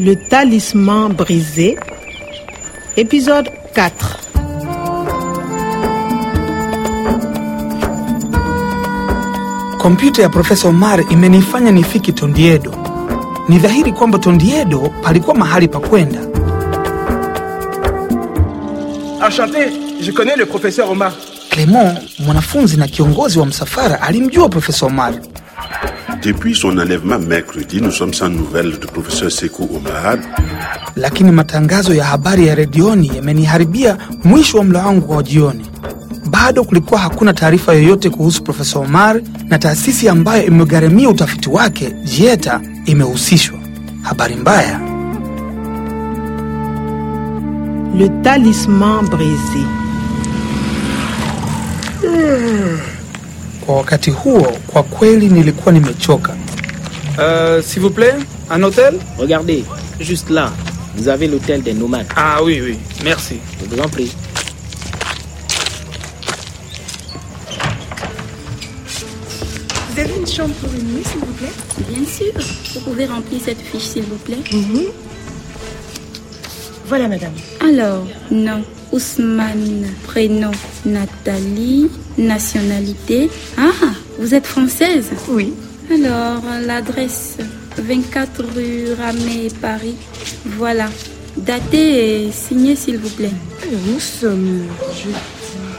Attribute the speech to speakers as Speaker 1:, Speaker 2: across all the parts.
Speaker 1: Le talisman brisé, épisode 4.
Speaker 2: Kompyuta ya Profesa Omar imenifanya nifiki Tondiedo. Ni dhahiri kwamba Tondiedo palikuwa mahali pa kwenda.
Speaker 3: Enchanté, je connais le professeur Omar.
Speaker 2: Clement, mwanafunzi na kiongozi wa msafara, alimjua Profesa Omar.
Speaker 4: Depuis son enlèvement mercredi, nous sommes sans nouvelles du professeur Sekou Omar.
Speaker 2: lakini matangazo ya habari ya redioni yameniharibia mwisho wa mlo wangu wa jioni. Bado kulikuwa hakuna taarifa yoyote kuhusu Profesa Omar na taasisi ambayo imegharamia utafiti wake JIETA imehusishwa. Habari mbaya,
Speaker 1: Le talisman brisé.
Speaker 2: Kwa wakati huo kwa kweli nilikuwa nimechoka. Uh, s'il vous plaît, un hôtel?
Speaker 5: Regardez, juste là, vous avez l'hôtel des nomades.
Speaker 2: Ah oui, oui, merci.
Speaker 5: Je vous en prie.
Speaker 6: Vous avez une chambre pour une nuit, s'il vous plaît?
Speaker 7: Bien sûr. Vous pouvez remplir cette fiche, s'il vous plaît.
Speaker 6: Voilà, madame.
Speaker 7: Alors, nom, Ousmane, prénom, Nathalie, nationalité. Ah, vous êtes française?
Speaker 6: Oui.
Speaker 7: Alors, l'adresse 24 rue Ramée, Paris. Voilà. Daté et signé, s'il vous plaît.
Speaker 6: Nous sommes jeudi.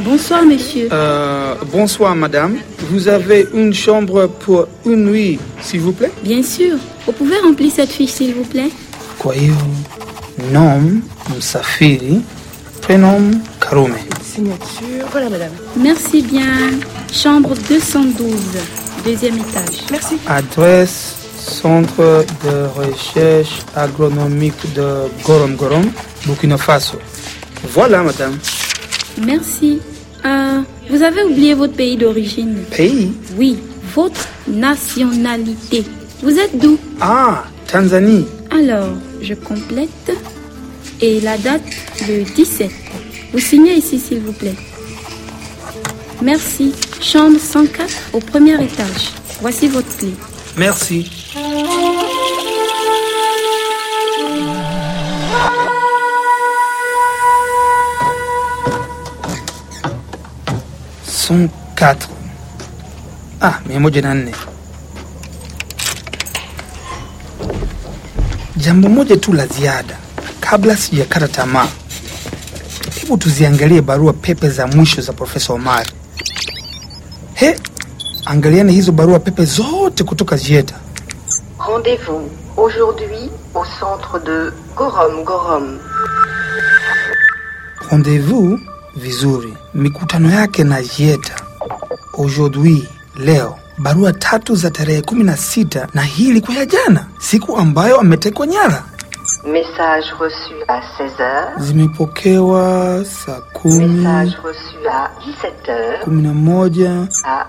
Speaker 7: Bonsoir, monsieur.
Speaker 2: Euh, bonsoir madame. Vous avez une chambre pour une nuit, s'il vous plaît?
Speaker 7: Bien sûr. Vous pouvez remplir cette fiche, s'il vous plaît.
Speaker 2: Hiyo nom msafiri, prenom Karume.
Speaker 6: Signature. Voilà, madame.
Speaker 7: Merci bien. Chambre 212, deuxième étage.
Speaker 6: Merci.
Speaker 2: Adresse Centre de recherche agronomique de Gorom Gorom, Burkina Faso. Voilà madame.
Speaker 7: Merci. Ah, vous avez oublié votre pays d'origine?
Speaker 2: Pays?
Speaker 7: Oui, votre nationalité. Vous êtes d'où?
Speaker 2: Ah, Tanzanie.
Speaker 7: Alors, je complète. Et la date, le 17. Vous signez ici, s'il vous plaît. Merci. Chambre 104 au premier étage. Voici votre clé.
Speaker 2: Merci. Son quatre. Ah, mia moja na Jambo moja tu la ziada kabla sijakata tamaa, hebu tuziangalie barua pepe za mwisho za Profesa Omari. He, angaliani hizo barua pepe zote kutoka Zieta.
Speaker 8: Rendez-vous aujourd'hui au centre de Gorom Gorom.
Speaker 2: Rendez-vous vizuri, mikutano yake na Zieta aujourd'hui, leo. Barua tatu za tarehe kumi na sita na hii ilikuwa ya jana, siku ambayo ametekwa nyara.
Speaker 8: Message reçu à 16h.
Speaker 2: Zimepokewa saa kumi,
Speaker 8: Message reçu à 17h.
Speaker 2: kumi na moja
Speaker 8: À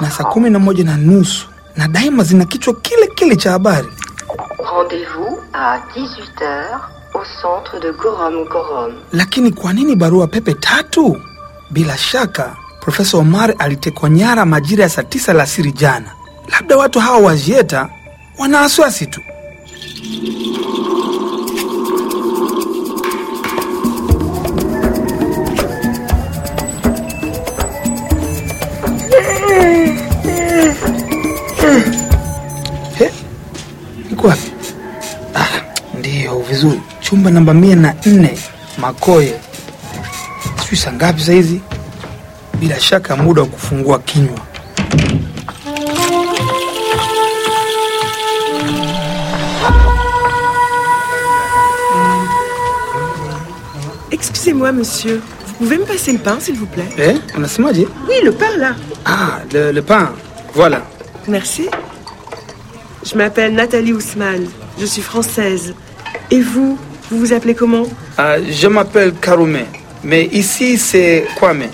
Speaker 2: na
Speaker 8: 17h30.
Speaker 2: kumi na moja na nusu na daima zina kichwa kile kile cha habari.
Speaker 8: Rendez-vous à 18h au centre de Gorom Gorom.
Speaker 2: Lakini kwa nini barua pepe tatu? Bila shaka Profesa Omar alitekwa nyara majira ya saa tisa alasiri jana. Labda watu hawa wazieta wana wasiwasi tu. Ah, vizuri, chumba namba mia na nne Makoye. Sijui saa ngapi sahizi. Bila shaka muda wa kufungua kinywa.
Speaker 6: Excusez-moi, monsieur. Vous pouvez me passer le pain, s'il vous plaît?
Speaker 2: Eh, unasemaje?
Speaker 6: Oui, le pain, là.
Speaker 2: Ah, le, le pain. Voilà.
Speaker 6: Merci. Je m'appelle Nathalie Ousmane. Je suis française. Et vous Vous vous appelez comment?
Speaker 2: Ah, je m'appelle Karume, mais ici c'est Kwame.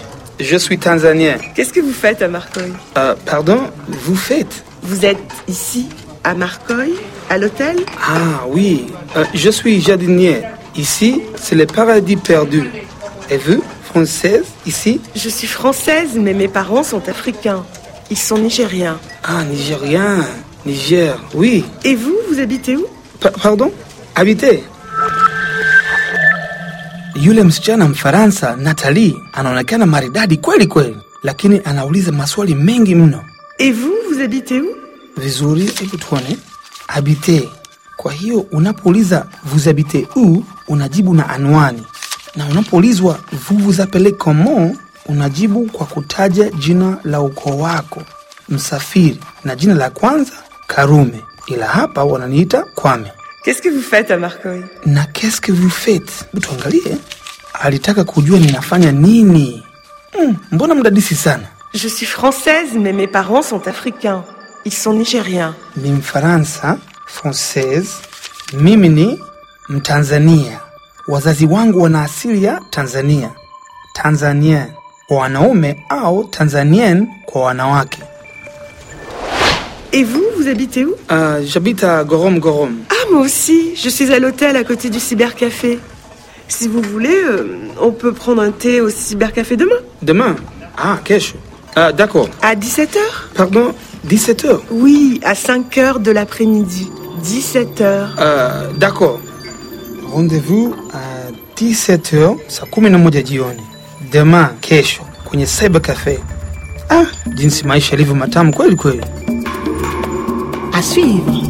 Speaker 2: Je suis tanzanien.
Speaker 6: Qu'est-ce que vous faites à Marcoy
Speaker 2: Ah, pardon, vous faites?
Speaker 6: Vous êtes ici, à Marcoy, à l'hôtel?
Speaker 2: Ah oui, Euh, je suis jardinier. Ici, c'est le paradis perdu. Et vous, française, ici?
Speaker 6: Je suis française, mais mes parents sont africains. Ils sont nigériens.
Speaker 2: Ah, nigérien, Niger, oui.
Speaker 6: Et vous, vous habitez où?
Speaker 2: Pa- pardon? Abite, yule msichana Mfaransa natali anaonekana maridadi kweli kweli, lakini anauliza maswali mengi mno.
Speaker 6: Et vous, vous habitez où
Speaker 2: Vizuri, hebu tuone. Habite. Kwa hiyo unapouliza vous habitez où, unajibu na anwani, na unapoulizwa vous vous appelez comment, unajibu kwa kutaja jina la ukoo wako, msafiri, na jina la kwanza Karume, ila hapa wananiita Kwame.
Speaker 6: Qu'est-ce que vous faites à Marcoy
Speaker 2: Na qu'est-ce que vous faites? Tuangalie. Alitaka kujua ninafanya nini. Hmm, mbona mdadisi sana?
Speaker 6: Je suis française, mais mes parents sont africains. Ils sont nigériens.
Speaker 2: ni Mfaransa française. mimi ni Mtanzania, wazazi wangu wana asili ya Tanzania, Tanzanien kwa wanaume au Tanzanien kwa wanawake.
Speaker 6: Et vous, vous habitez où
Speaker 2: Uh, J'habite à Gorom Gorom.
Speaker 6: Moi aussi. Je suis à l'hôtel à côté du cybercafé. Si vous voulez, euh, on peut prendre un thé au cybercafé demain.
Speaker 2: Demain Ah, kesho. Ah, D'accord.
Speaker 6: À 17h
Speaker 2: Pardon, 17h.
Speaker 6: Oui, à 5h de l'après-midi. 17h.
Speaker 2: Uh, D'accord. Rendez-vous à 17h, saa kumi na moja jioni. Demain, kesho, kwenye Cyber Cafe. Ah, jinsi maisha yalivyo matamu kweli kweli.
Speaker 1: À suivre.